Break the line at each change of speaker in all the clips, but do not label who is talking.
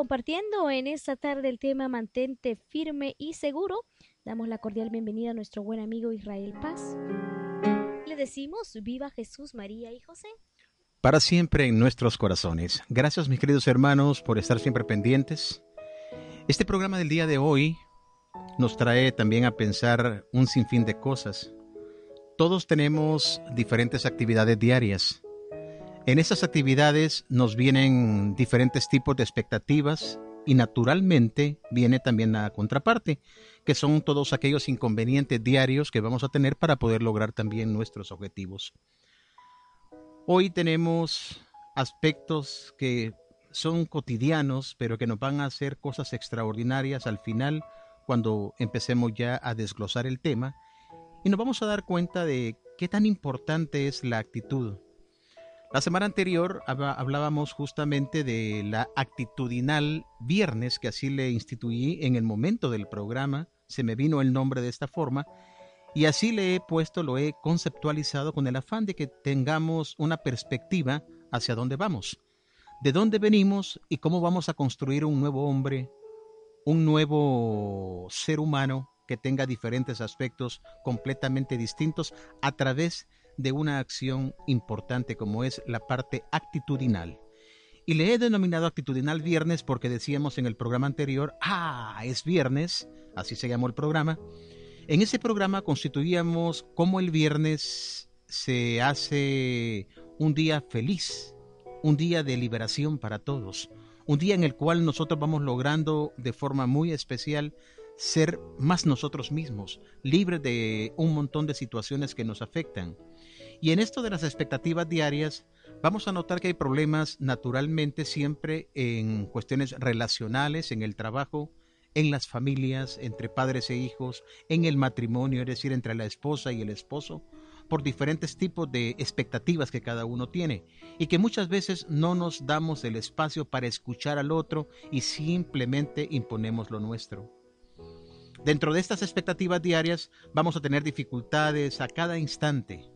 compartiendo en esta tarde el tema Mantente firme y seguro. Damos la cordial bienvenida a nuestro buen amigo Israel Paz. Le decimos, viva Jesús, María y José.
Para siempre en nuestros corazones. Gracias mis queridos hermanos por estar siempre pendientes. Este programa del día de hoy nos trae también a pensar un sinfín de cosas. Todos tenemos diferentes actividades diarias en esas actividades nos vienen diferentes tipos de expectativas y naturalmente viene también la contraparte, que son todos aquellos inconvenientes diarios que vamos a tener para poder lograr también nuestros objetivos. Hoy tenemos aspectos que son cotidianos, pero que nos van a hacer cosas extraordinarias al final cuando empecemos ya a desglosar el tema y nos vamos a dar cuenta de qué tan importante es la actitud la semana anterior hablábamos justamente de la actitudinal viernes, que así le instituí en el momento del programa, se me vino el nombre de esta forma, y así le he puesto, lo he conceptualizado con el afán de que tengamos una perspectiva hacia dónde vamos, de dónde venimos y cómo vamos a construir un nuevo hombre, un nuevo ser humano que tenga diferentes aspectos completamente distintos a través de de una acción importante como es la parte actitudinal. Y le he denominado actitudinal viernes porque decíamos en el programa anterior, ah, es viernes, así se llamó el programa. En ese programa constituíamos cómo el viernes se hace un día feliz, un día de liberación para todos, un día en el cual nosotros vamos logrando de forma muy especial ser más nosotros mismos, libres de un montón de situaciones que nos afectan. Y en esto de las expectativas diarias, vamos a notar que hay problemas naturalmente siempre en cuestiones relacionales, en el trabajo, en las familias, entre padres e hijos, en el matrimonio, es decir, entre la esposa y el esposo, por diferentes tipos de expectativas que cada uno tiene y que muchas veces no nos damos el espacio para escuchar al otro y simplemente imponemos lo nuestro. Dentro de estas expectativas diarias vamos a tener dificultades a cada instante,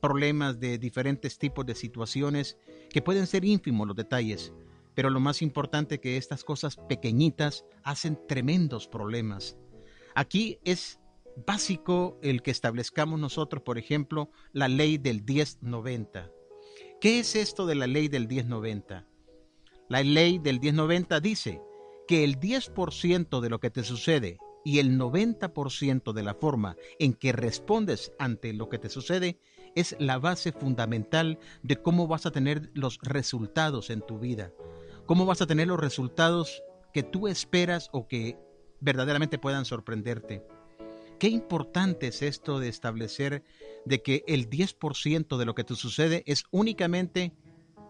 problemas de diferentes tipos de situaciones que pueden ser ínfimos los detalles, pero lo más importante que estas cosas pequeñitas hacen tremendos problemas. Aquí es básico el que establezcamos nosotros, por ejemplo, la ley del 1090. ¿Qué es esto de la ley del 1090? La ley del 1090 dice que el 10% de lo que te sucede y el 90% de la forma en que respondes ante lo que te sucede es la base fundamental de cómo vas a tener los resultados en tu vida. Cómo vas a tener los resultados que tú esperas o que verdaderamente puedan sorprenderte. Qué importante es esto de establecer de que el 10% de lo que te sucede es únicamente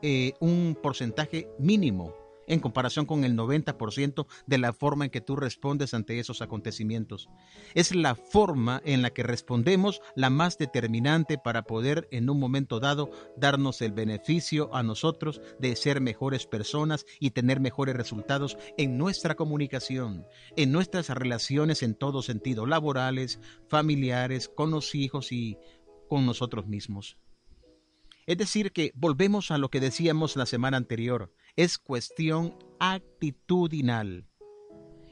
eh, un porcentaje mínimo en comparación con el 90% de la forma en que tú respondes ante esos acontecimientos. Es la forma en la que respondemos la más determinante para poder en un momento dado darnos el beneficio a nosotros de ser mejores personas y tener mejores resultados en nuestra comunicación, en nuestras relaciones en todo sentido, laborales, familiares, con los hijos y con nosotros mismos. Es decir, que volvemos a lo que decíamos la semana anterior es cuestión actitudinal.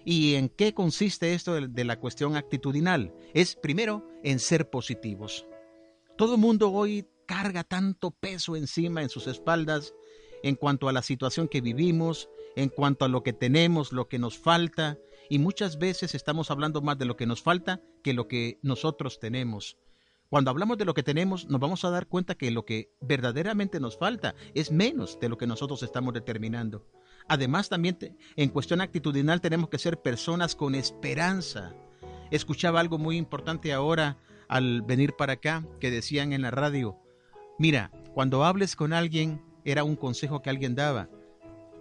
¿Y en qué consiste esto de, la cuestión actitudinal? Es primero en ser positivos. Todo mundo hoy carga tanto peso encima en sus espaldas en cuanto a la situación que vivimos, en cuanto a lo que tenemos, lo que nos falta, y muchas veces estamos hablando más de lo que nos falta que lo que nosotros tenemos. Cuando hablamos de lo que tenemos, nos vamos a dar cuenta que lo que verdaderamente nos falta es menos de lo que nosotros estamos determinando. Además, también en cuestión actitudinal tenemos que ser personas con esperanza. Escuchaba algo muy importante ahora al venir para acá que decían en la radio, mira, cuando hables con alguien, era un consejo que alguien daba,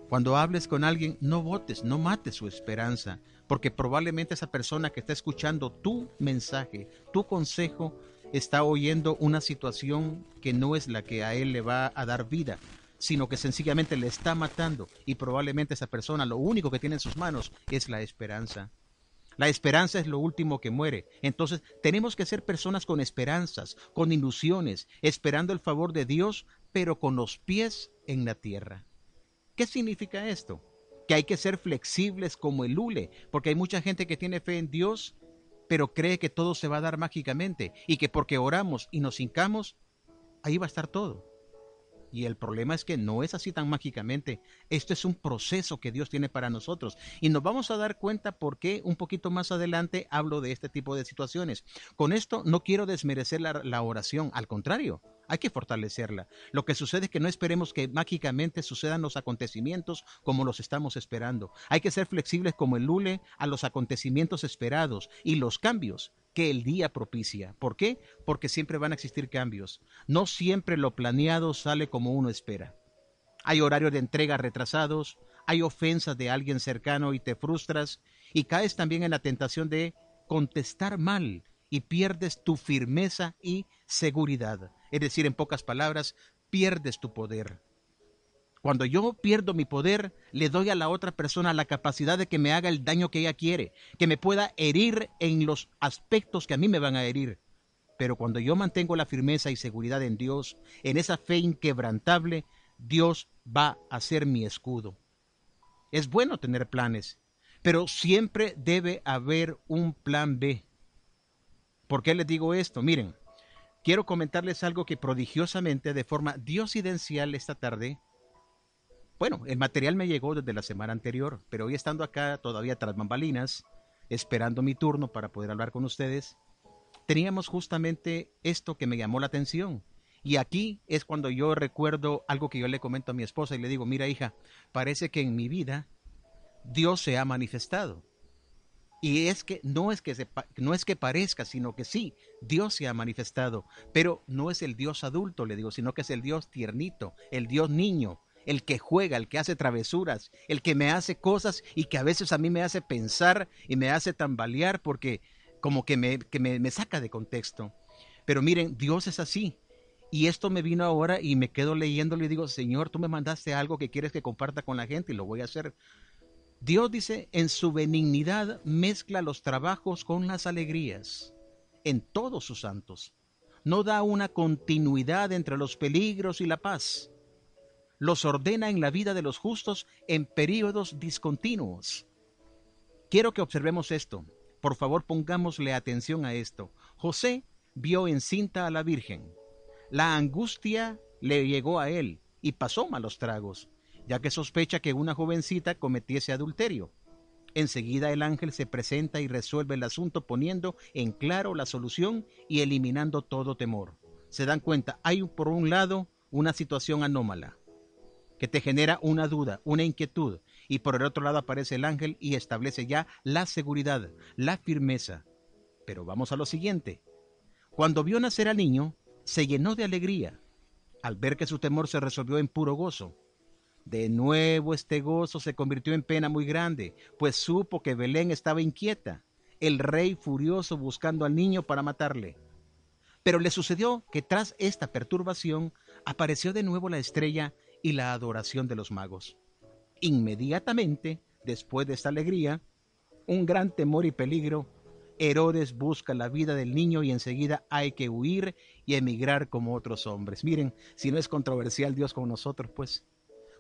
cuando hables con alguien, no votes, no mates su esperanza, porque probablemente esa persona que está escuchando tu mensaje, tu consejo, está oyendo una situación que no es la que a él le va a dar vida, sino que sencillamente le está matando y probablemente esa persona lo único que tiene en sus manos es la esperanza. La esperanza es lo último que muere. Entonces tenemos que ser personas con esperanzas, con ilusiones, esperando el favor de Dios, pero con los pies en la tierra. ¿Qué significa esto? que hay que ser flexibles como el hule, porque hay mucha gente que tiene fe en Dios, pero cree que todo se va a dar mágicamente y que porque oramos y nos hincamos, ahí va a estar todo. Y el problema es que no es así tan mágicamente. Esto es un proceso que Dios tiene para nosotros. Y nos vamos a dar cuenta por qué un poquito más adelante hablo de este tipo de situaciones. Con esto no quiero desmerecer la, la oración, al contrario, hay que fortalecerla. Lo que sucede es que no esperemos que mágicamente sucedan los acontecimientos como los estamos esperando. Hay que ser flexibles como el lule a los acontecimientos esperados y los cambios que el día propicia. ¿Por qué? Porque siempre van a existir cambios. No siempre lo planeado sale como uno espera. Hay horarios de entrega retrasados, hay ofensas de alguien cercano y te frustras y caes también en la tentación de contestar mal y pierdes tu firmeza y seguridad. Es decir, en pocas palabras, pierdes tu poder. Cuando yo pierdo mi poder, le doy a la otra persona la capacidad de que me haga el daño que ella quiere, que me pueda herir en los aspectos que a mí me van a herir. Pero cuando yo mantengo la firmeza y seguridad en Dios, en esa fe inquebrantable, Dios va a ser mi escudo. Es bueno tener planes, pero siempre debe haber un plan B. ¿Por qué les digo esto? Miren, quiero comentarles algo que prodigiosamente, de forma diosidencial esta tarde, bueno, el material me llegó desde la semana anterior, pero hoy estando acá todavía tras bambalinas, esperando mi turno para poder hablar con ustedes, teníamos justamente esto que me llamó la atención. Y aquí es cuando yo recuerdo algo que yo le comento a mi esposa y le digo, mira hija, parece que en mi vida Dios se ha manifestado. Y es que no es que, no es que parezca, sino que sí, Dios se ha manifestado, pero no es el Dios adulto, le digo, sino que es el Dios tiernito, el Dios niño, el que juega, el que hace travesuras, el que me hace cosas y que a veces a mí me hace pensar y me hace tambalear porque como que me, que me, saca de contexto. Pero miren, Dios es así. Y esto me vino ahora y me quedo leyéndolo y digo, Señor, tú me mandaste algo que quieres que comparta con la gente y lo voy a hacer. Dios dice, en su benignidad mezcla los trabajos con las alegrías, en todos sus santos. No da una continuidad entre los peligros y la paz los ordena en la vida de los justos en períodos discontinuos. Quiero que observemos esto. Por favor, pongámosle atención a esto. José vio encinta a la Virgen. La angustia le llegó a él y pasó malos tragos, ya que sospecha que una jovencita cometiese adulterio. Enseguida el ángel se presenta y resuelve el asunto poniendo en claro la solución y eliminando todo temor. Se dan cuenta, hay por un lado una situación anómala que te genera una duda, una inquietud, y por el otro lado aparece el ángel y establece ya la seguridad, la firmeza. Pero vamos a lo siguiente. Cuando vio nacer al niño, se llenó de alegría, al ver que su temor se resolvió en puro gozo. De nuevo este gozo se convirtió en pena muy grande, pues supo que Belén estaba inquieta, el rey furioso buscando al niño para matarle. Pero le sucedió que tras esta perturbación apareció de nuevo la estrella y la adoración de los magos. Inmediatamente, después de esta alegría, un gran temor y peligro, Herodes busca la vida del niño y enseguida hay que huir y emigrar como otros hombres. Miren, si no es controversial Dios con nosotros, pues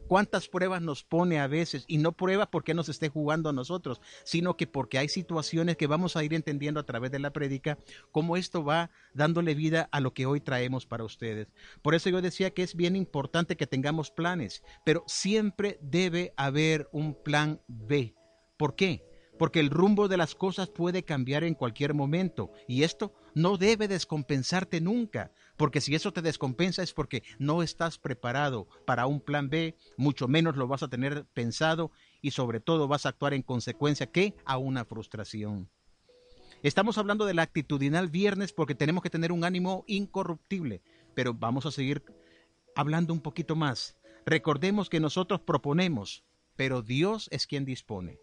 cuántas pruebas nos pone a veces, y no pruebas porque nos esté jugando a nosotros, sino que porque hay situaciones que vamos a ir entendiendo a través de la prédica, cómo esto va dándole vida a lo que hoy traemos para ustedes. Por eso yo decía que es bien importante que tengamos planes, pero siempre debe haber un plan B. ¿Por qué? Porque el rumbo de las cosas puede cambiar en cualquier momento y esto no debe descompensarte nunca, porque si eso te descompensa es porque no estás preparado para un plan B, mucho menos lo vas a tener pensado y sobre todo vas a actuar en consecuencia que a una frustración. Estamos hablando de la actitudinal viernes porque tenemos que tener un ánimo incorruptible, pero vamos a seguir hablando un poquito más. Recordemos que nosotros proponemos, pero Dios es quien dispone.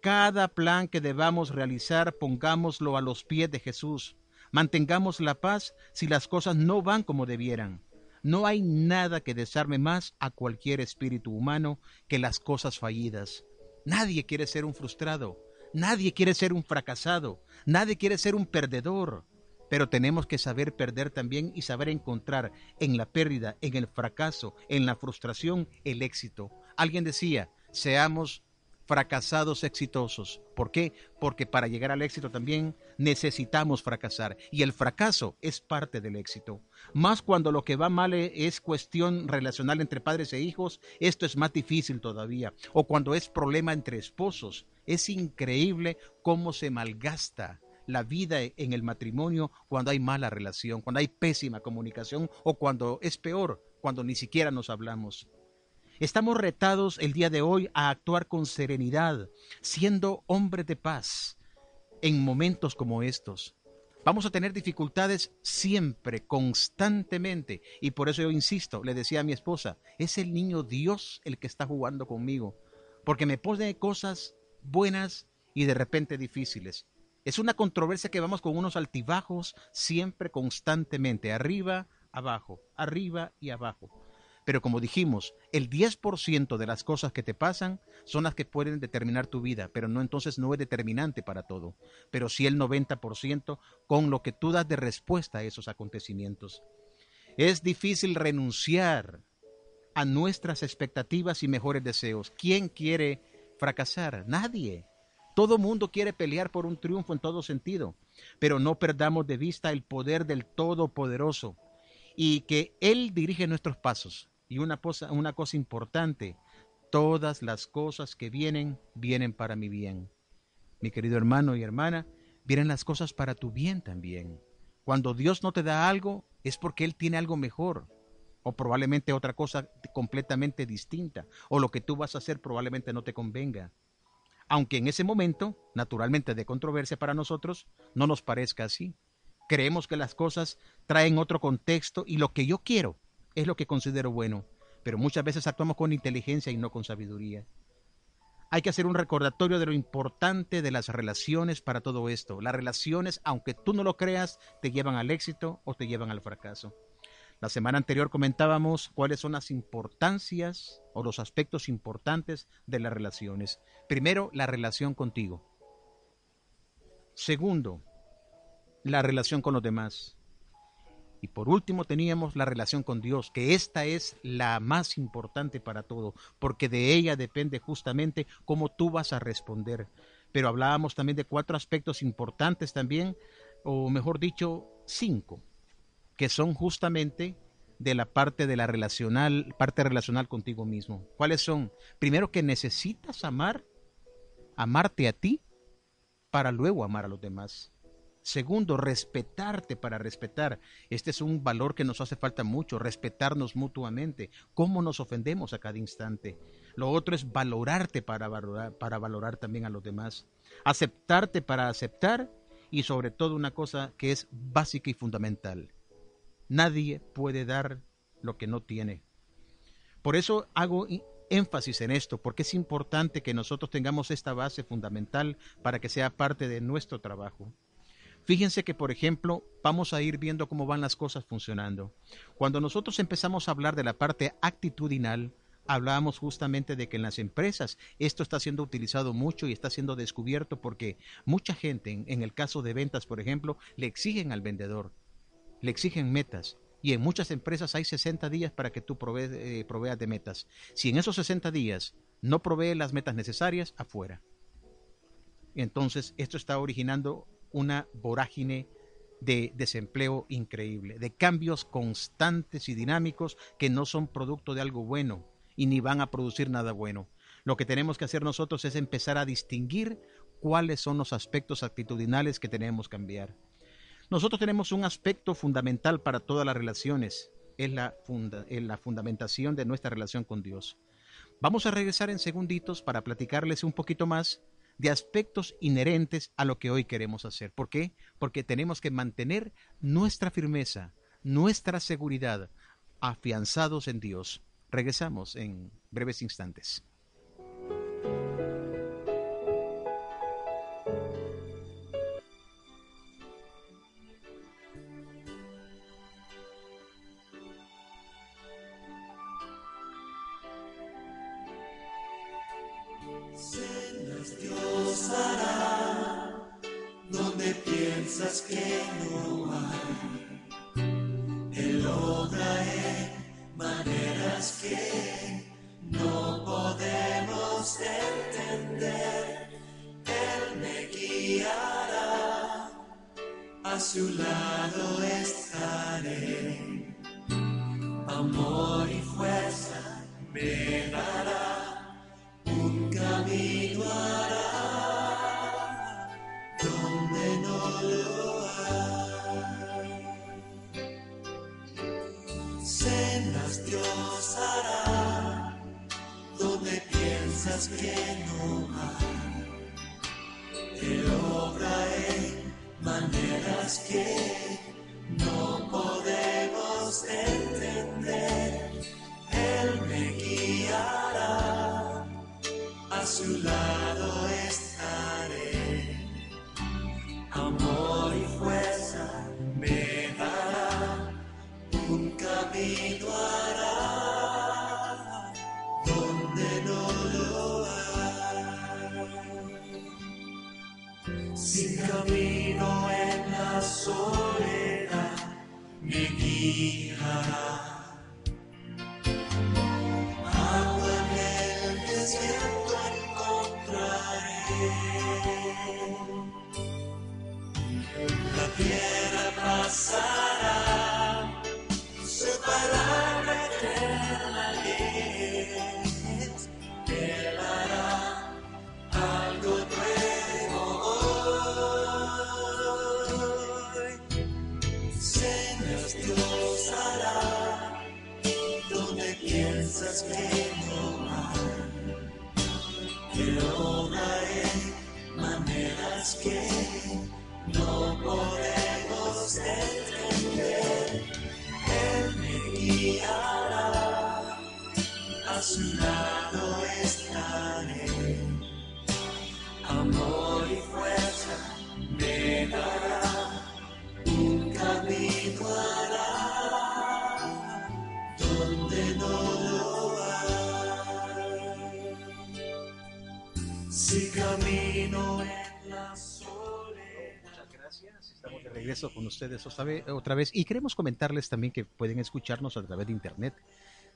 Cada plan que debamos realizar, pongámoslo a los pies de Jesús. Mantengamos la paz si las cosas no van como debieran. No hay nada que desarme más a cualquier espíritu humano que las cosas fallidas. Nadie quiere ser un frustrado, nadie quiere ser un fracasado, nadie quiere ser un perdedor. Pero tenemos que saber perder también y saber encontrar en la pérdida, en el fracaso, en la frustración, el éxito. Alguien decía, seamos fracasados exitosos. ¿Por qué? Porque para llegar al éxito también necesitamos fracasar y el fracaso es parte del éxito. Más cuando lo que va mal es cuestión relacional entre padres e hijos, esto es más difícil todavía. O cuando es problema entre esposos, es increíble cómo se malgasta la vida en el matrimonio cuando hay mala relación, cuando hay pésima comunicación o cuando es peor, cuando ni siquiera nos hablamos. Estamos retados el día de hoy a actuar con serenidad, siendo hombres de paz en momentos como estos. Vamos a tener dificultades siempre, constantemente. Y por eso yo insisto, le decía a mi esposa, es el niño Dios el que está jugando conmigo. Porque me pone cosas buenas y de repente difíciles. Es una controversia que vamos con unos altibajos siempre, constantemente, arriba, abajo, arriba y abajo. Pero como dijimos, el 10% de las cosas que te pasan son las que pueden determinar tu vida, pero no entonces no es determinante para todo, pero sí el 90% con lo que tú das de respuesta a esos acontecimientos. Es difícil renunciar a nuestras expectativas y mejores deseos. ¿Quién quiere fracasar? Nadie. Todo mundo quiere pelear por un triunfo en todo sentido, pero no perdamos de vista el poder del Todopoderoso y que Él dirige nuestros pasos y una cosa, una cosa importante, todas las cosas que vienen, vienen para mi bien. Mi querido hermano y hermana, vienen las cosas para tu bien también. Cuando Dios no te da algo, es porque Él tiene algo mejor, o probablemente otra cosa completamente distinta, o lo que tú vas a hacer probablemente no te convenga. Aunque en ese momento, naturalmente de controversia para nosotros, no nos parezca así. Creemos que las cosas traen otro contexto y lo que yo quiero es lo que considero bueno, pero muchas veces actuamos con inteligencia y no con sabiduría. Hay que hacer un recordatorio de lo importante de las relaciones para todo esto. Las relaciones, aunque tú no lo creas, te llevan al éxito o te llevan al fracaso. La semana anterior comentábamos cuáles son las importancias o los aspectos importantes de las relaciones. Primero, la relación contigo. Segundo, la relación con los demás. Y por último teníamos la relación con Dios, que esta es la más importante para todo, porque de ella depende justamente cómo tú vas a responder. Pero hablábamos también de cuatro aspectos importantes también, o mejor dicho, cinco, que son justamente de la parte de la relacional, parte relacional contigo mismo. ¿Cuáles son? Primero que necesitas amar, amarte a ti para luego amar a los demás. Segundo, respetarte para respetar. Este es un valor que nos hace falta mucho, respetarnos mutuamente. ¿Cómo nos ofendemos a cada instante? Lo otro es valorarte para valorar, para valorar también a los demás. Aceptarte para aceptar y sobre todo una cosa que es básica y fundamental. Nadie puede dar lo que no tiene. Por eso hago énfasis en esto, porque es importante que nosotros tengamos esta base fundamental para que sea parte de nuestro trabajo. Fíjense que, por ejemplo, vamos a ir viendo cómo van las cosas funcionando. Cuando nosotros empezamos a hablar de la parte actitudinal, hablábamos justamente de que en las empresas esto está siendo utilizado mucho y está siendo descubierto porque mucha gente, en, el caso de ventas, por ejemplo, le exigen al vendedor, le exigen metas. Y en muchas empresas hay 60 días para que tú eh, proveas de metas. Si en esos 60 días no provee las metas necesarias, afuera. Entonces, esto está originando una vorágine de desempleo increíble, de cambios constantes y dinámicos que no son producto de algo bueno y ni van a producir nada bueno. Lo que tenemos que hacer nosotros es empezar a distinguir cuáles son los aspectos actitudinales que tenemos que cambiar. Nosotros tenemos un aspecto fundamental para todas las relaciones, es la, es la fundamentación de nuestra relación con Dios. Vamos a regresar en segunditos para platicarles un poquito más de aspectos inherentes a lo que hoy queremos hacer. ¿Por qué? Porque tenemos que mantener nuestra firmeza, nuestra seguridad, afianzados en Dios. Regresamos en breves instantes.
que no hay. Él obra en maneras que no podemos entender. Él me guiará a su lado. A piensas que hay. Que obra en maneras que no podemos entender. Él me guiará, a su lado
regreso con ustedes otra vez, y queremos comentarles también que pueden escucharnos a través de internet.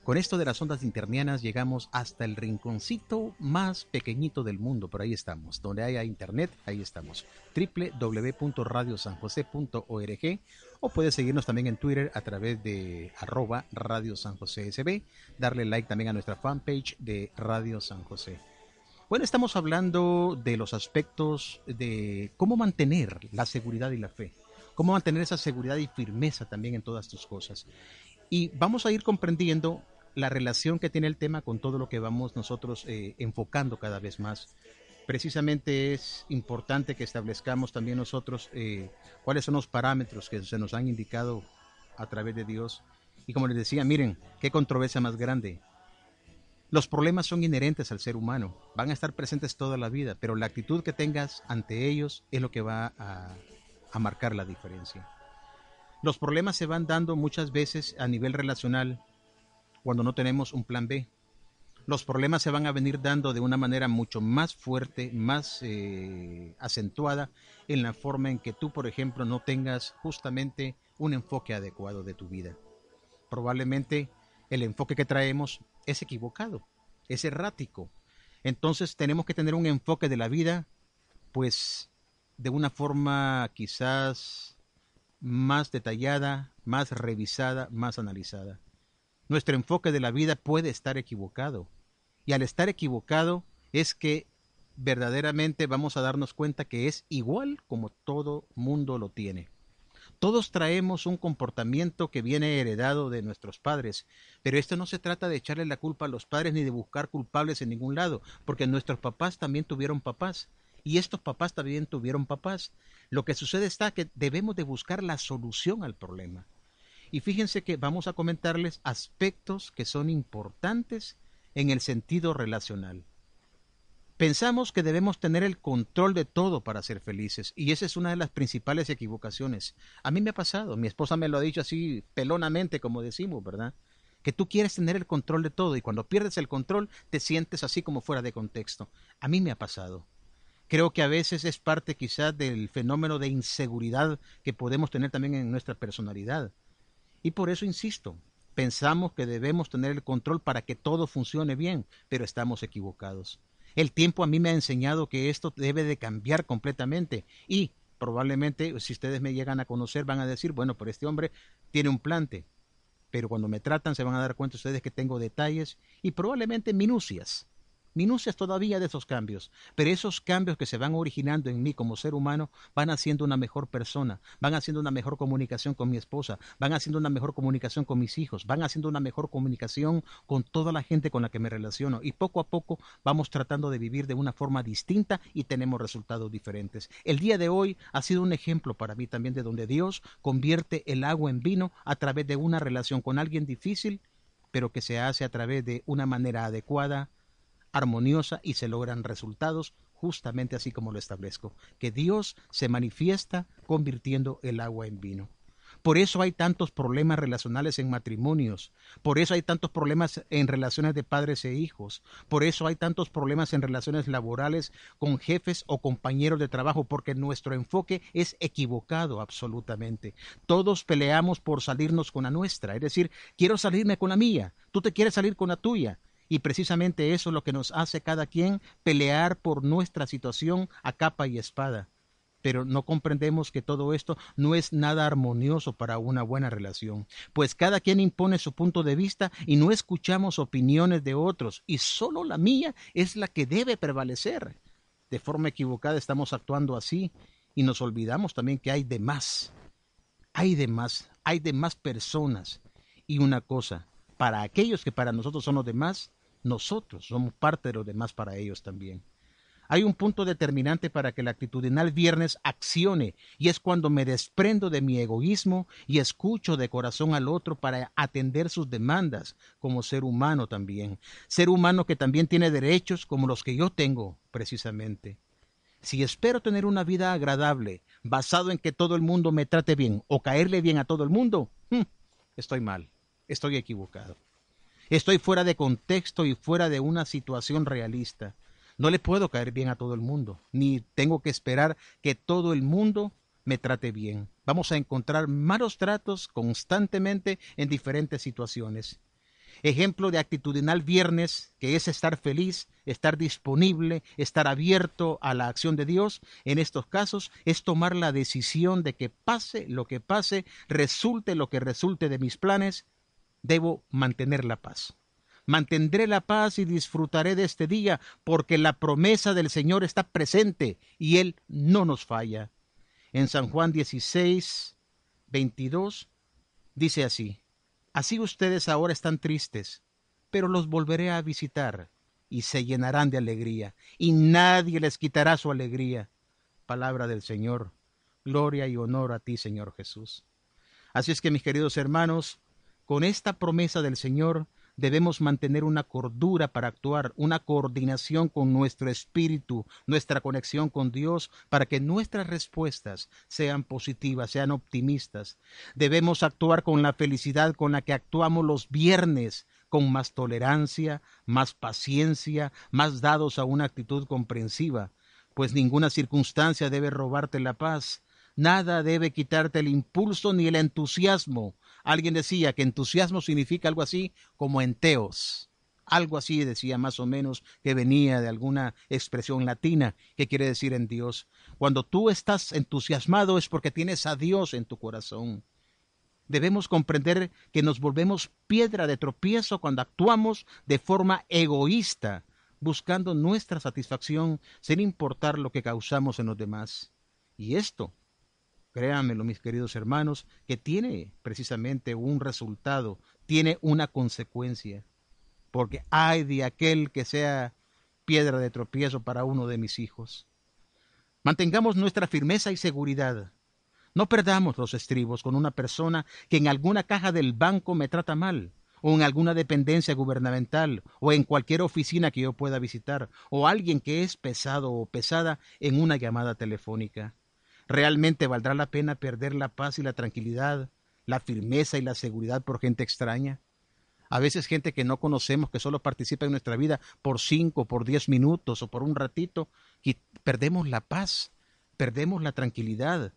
Con esto de las ondas internianas llegamos hasta el rinconcito más pequeñito del mundo, por ahí estamos. Donde haya internet, ahí estamos. www.radiosanjose.org o puedes seguirnos también en Twitter a través de arroba Radio San José SB, darle like también a nuestra fanpage de Radio San José. Bueno, estamos hablando de los aspectos de cómo mantener la seguridad y la fe, cómo mantener esa seguridad y firmeza también en todas tus cosas. Y vamos a ir comprendiendo la relación que tiene el tema con todo lo que vamos nosotros eh, enfocando cada vez más. Precisamente es importante que establezcamos también nosotros eh, cuáles son los parámetros que se nos han indicado a través de Dios. Y como les decía, miren, qué controversia más grande. Los problemas son inherentes al ser humano, van a estar presentes toda la vida, pero la actitud que tengas ante ellos es lo que va a, a marcar la diferencia. Los problemas se van dando muchas veces a nivel relacional cuando no tenemos un plan B. Los problemas se van a venir dando de una manera mucho más fuerte, más eh, acentuada en la forma en que tú, por ejemplo, no tengas justamente un enfoque adecuado de tu vida. Probablemente el enfoque que traemos es equivocado, es errático. Entonces tenemos que tener un enfoque de la vida, pues de una forma quizás más detallada, más revisada, más analizada. Nuestro enfoque de la vida puede estar equivocado. Y al estar equivocado es que verdaderamente vamos a darnos cuenta que es igual como todo mundo lo tiene. Todos traemos un comportamiento que viene heredado de nuestros padres, pero esto no se trata de echarle la culpa a los padres ni de buscar culpables en ningún lado, porque nuestros papás también tuvieron papás y estos papás también tuvieron papás. Lo que sucede está que debemos de buscar la solución al problema. Y fíjense que vamos a comentarles aspectos que son importantes en el sentido relacional. Pensamos que debemos tener el control de todo para ser felices y esa es una de las principales equivocaciones. A mí me ha pasado, mi esposa me lo ha dicho así pelonamente como decimos, ¿verdad? Que tú quieres tener el control de todo y cuando pierdes el control te sientes así como fuera de contexto. A mí me ha pasado. Creo que a veces es parte quizás del fenómeno de inseguridad que podemos tener también en nuestra personalidad. Y por eso insisto, pensamos que debemos tener el control para que todo funcione bien, pero estamos equivocados. El tiempo a mí me ha enseñado que esto debe de cambiar completamente y Probablemente, si ustedes me llegan a conocer, van a decir, bueno, pero este hombre tiene un plante. Pero cuando me tratan, se van a dar cuenta ustedes que tengo detalles y probablemente minucias minucias todavía de esos cambios, pero esos cambios que se van originando en mí como ser humano van haciendo una mejor persona, van haciendo una mejor comunicación con mi esposa, van haciendo una mejor comunicación con mis hijos, van haciendo una mejor comunicación con toda la gente con la que me relaciono y poco a poco vamos tratando de vivir de una forma distinta y tenemos resultados diferentes. El día de hoy ha sido un ejemplo para mí también de donde Dios convierte el agua en vino a través de una relación con alguien difícil, pero que se hace a través de una manera adecuada, armoniosa y se logran resultados justamente así como lo establezco, que Dios se manifiesta convirtiendo el agua en vino. Por eso hay tantos problemas relacionales en matrimonios, por eso hay tantos problemas en relaciones de padres e hijos, por eso hay tantos problemas en relaciones laborales con jefes o compañeros de trabajo, porque nuestro enfoque es equivocado absolutamente. Todos peleamos por salirnos con la nuestra, es decir, quiero salirme con la mía, tú te quieres salir con la tuya, y precisamente eso es lo que nos hace cada quien pelear por nuestra situación a capa y espada. Pero no comprendemos que todo esto no es nada armonioso para una buena relación, pues cada quien impone su punto de vista y no escuchamos opiniones de otros, y solo la mía es la que debe prevalecer. De forma equivocada estamos actuando así y nos olvidamos también que hay demás. Hay demás, hay demás personas. Y una cosa, para aquellos que para nosotros son los demás, nosotros somos parte de los demás para ellos también. Hay un punto determinante para que la actitudinal viernes accione y es cuando me desprendo de mi egoísmo y escucho de corazón al otro para atender sus demandas como ser humano también. Ser humano que también tiene derechos como los que yo tengo precisamente. Si espero tener una vida agradable basado en que todo el mundo me trate bien o caerle bien a todo el mundo, hmm, estoy mal, estoy equivocado. Estoy fuera de contexto y fuera de una situación realista. No le puedo caer bien a todo el mundo, ni tengo que esperar que todo el mundo me trate bien. Vamos a encontrar malos tratos constantemente en diferentes situaciones. Ejemplo de actitudinal viernes, que es estar feliz, estar disponible, estar abierto a la acción de Dios, en estos casos es tomar la decisión de que pase lo que pase, resulte lo que resulte de mis planes, debo mantener la paz. Mantendré la paz y disfrutaré de este día, porque la promesa del Señor está presente y Él no nos falla. En San Juan 16, 22, dice así, Así ustedes ahora están tristes, pero los volveré a visitar y se llenarán de alegría, y nadie les quitará su alegría. Palabra del Señor. Gloria y honor a ti, Señor Jesús. Así es que, mis queridos hermanos, con esta promesa del Señor debemos mantener una cordura para actuar, una coordinación con nuestro espíritu, nuestra conexión con Dios, para que nuestras respuestas sean positivas, sean optimistas. Debemos actuar con la felicidad con la que actuamos los viernes, con más tolerancia, más paciencia, más dados a una actitud comprensiva, pues ninguna circunstancia debe robarte la paz, nada debe quitarte el impulso ni el entusiasmo, Alguien decía que entusiasmo significa algo así como enteos. Algo así decía más o menos que venía de alguna expresión latina que quiere decir en Dios. Cuando tú estás entusiasmado es porque tienes a Dios en tu corazón. Debemos comprender que nos volvemos piedra de tropiezo cuando actuamos de forma egoísta, buscando nuestra satisfacción sin importar lo que causamos en los demás. Y esto créanmelo mis queridos hermanos, que tiene precisamente un resultado, tiene una consecuencia, porque hay de aquel que sea piedra de tropiezo para uno de mis hijos. Mantengamos nuestra firmeza y seguridad. No perdamos los estribos con una persona que en alguna caja del banco me trata mal, o en alguna dependencia gubernamental, o en cualquier oficina que yo pueda visitar, o alguien que es pesado o pesada en una llamada telefónica. ¿Realmente valdrá la pena perder la paz y la tranquilidad, la firmeza y la seguridad por gente extraña? A veces gente que no conocemos, que solo participa en nuestra vida por cinco, por diez minutos o por un ratito, y perdemos la paz, perdemos la tranquilidad.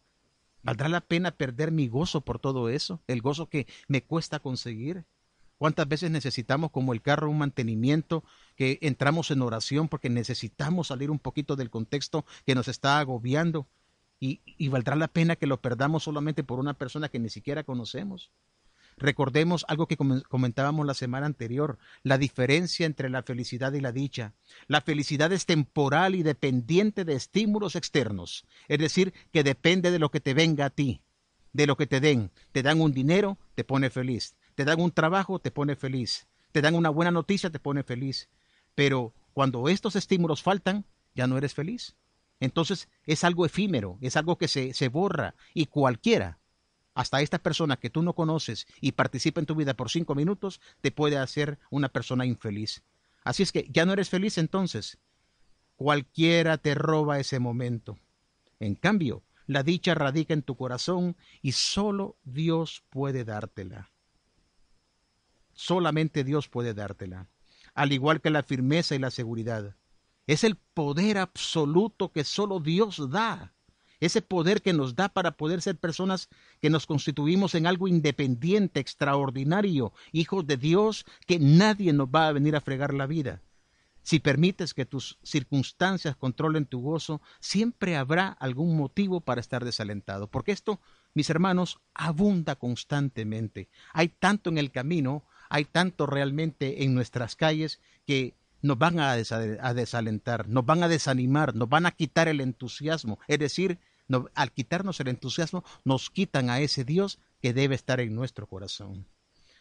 ¿Valdrá la pena perder mi gozo por todo eso? El gozo que me cuesta conseguir. ¿Cuántas veces necesitamos como el carro un mantenimiento que entramos en oración porque necesitamos salir un poquito del contexto que nos está agobiando Y, valdrá la pena que lo perdamos solamente por una persona que ni siquiera conocemos. Recordemos algo que comentábamos la semana anterior, la diferencia entre la felicidad y la dicha. La felicidad es temporal y dependiente de estímulos externos, es decir, que depende de lo que te venga a ti, de lo que te den. Te dan un dinero, te pone feliz. Te dan un trabajo, te pone feliz. Te dan una buena noticia, te pone feliz. Pero cuando estos estímulos faltan, ya no eres feliz. Entonces es algo efímero, es algo que se, se borra y cualquiera hasta esta persona que tú no conoces y participa en tu vida por cinco minutos, te puede hacer una persona infeliz. Así es que ya no eres feliz entonces. Cualquiera te roba ese momento. En cambio, la dicha radica en tu corazón y solo Dios puede dártela. Solamente Dios puede dártela. Al igual que la firmeza y la seguridad. Es el poder absoluto que solo Dios da ese poder que nos da para poder ser personas que nos constituimos en algo independiente, extraordinario, hijos de Dios, que nadie nos va a venir a fregar la vida. Si permites que tus circunstancias controlen tu gozo, siempre habrá algún motivo para estar desalentado, porque esto, mis hermanos, abunda constantemente. Hay tanto en el camino, hay tanto realmente en nuestras calles que nos van a, desalentar, nos van a desanimar, nos van a quitar el entusiasmo. Es decir, al quitarnos el entusiasmo, nos quitan a ese Dios que debe estar en nuestro corazón.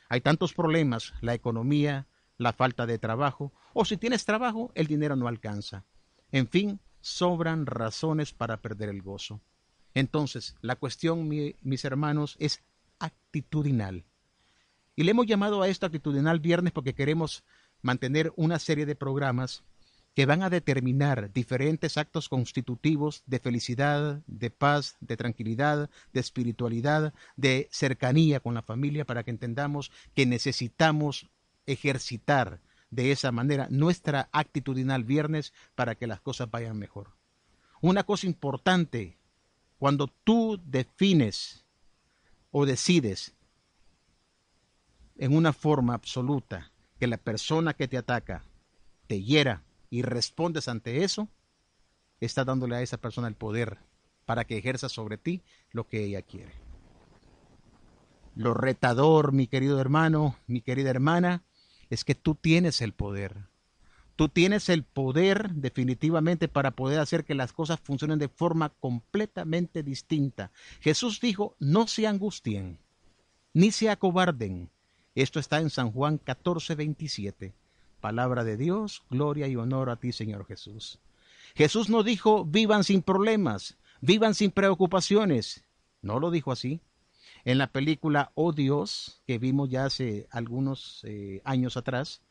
Hay tantos problemas, la economía, la falta de trabajo, o si tienes trabajo, el dinero no alcanza. En fin, sobran razones para perder el gozo. Entonces, la cuestión, mis hermanos, es actitudinal. Y le hemos llamado a esto actitudinal viernes porque queremos mantener una serie de programas que van a determinar diferentes actos constitutivos de felicidad, de paz, de tranquilidad, de espiritualidad, de cercanía con la familia, para que entendamos que necesitamos ejercitar de esa manera nuestra actitudinal viernes para que las cosas vayan mejor. Una cosa importante, cuando tú defines o decides en una forma absoluta que la persona que te ataca te hiera y respondes ante eso, está dándole a esa persona el poder para que ejerza sobre ti lo que ella quiere. Lo retador, mi querido hermano, mi querida hermana, es que tú tienes el poder. Tú tienes el poder definitivamente para poder hacer que las cosas funcionen de forma completamente distinta. Jesús dijo, no se angustien, ni se acobarden, esto está en San Juan 14, 27. Palabra de Dios, gloria y honor a ti, Señor Jesús. Jesús no dijo, vivan sin problemas, vivan sin preocupaciones. No lo dijo así. En la película Oh Dios, que vimos ya hace algunos eh, años atrás,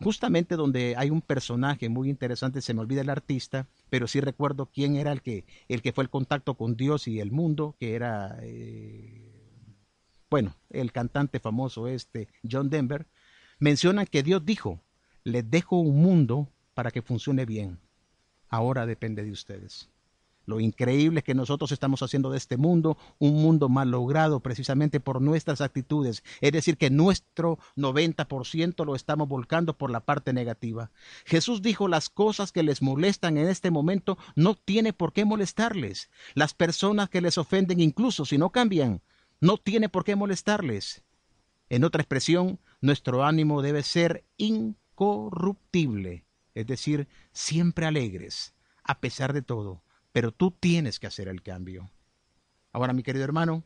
justamente donde hay un personaje muy interesante, se me olvida el artista, pero sí recuerdo quién era el que, el que fue el contacto con Dios y el mundo, que era eh, bueno, el cantante famoso este, John Denver, mencionan que Dios dijo, les dejo un mundo para que funcione bien. Ahora depende de ustedes. Lo increíble es que nosotros estamos haciendo de este mundo un mundo mal logrado precisamente por nuestras actitudes. Es decir, que nuestro 90% lo estamos volcando por la parte negativa. Jesús dijo las cosas que les molestan en este momento no tiene por qué molestarles. Las personas que les ofenden incluso si no cambian, no tiene por qué molestarles. En otra expresión, nuestro ánimo debe ser incorruptible, es decir, siempre alegres, a pesar de todo, pero tú tienes que hacer el cambio. Ahora, mi querido hermano,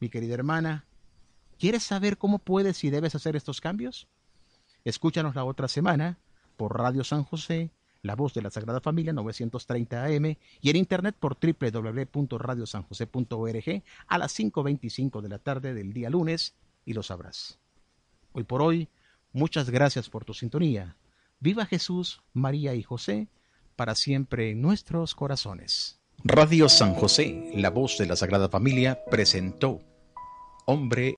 mi querida hermana, ¿quieres saber cómo puedes y debes hacer estos cambios? Escúchanos la otra semana por Radio San José la Voz de la Sagrada Familia 930 AM y en internet por www.radiosanjose.org a las 5.25 de la tarde del día lunes y lo sabrás. Hoy por hoy, muchas gracias por tu sintonía. Viva Jesús, María y José, para siempre en nuestros corazones. Radio San José, la voz de la Sagrada Familia, presentó Hombre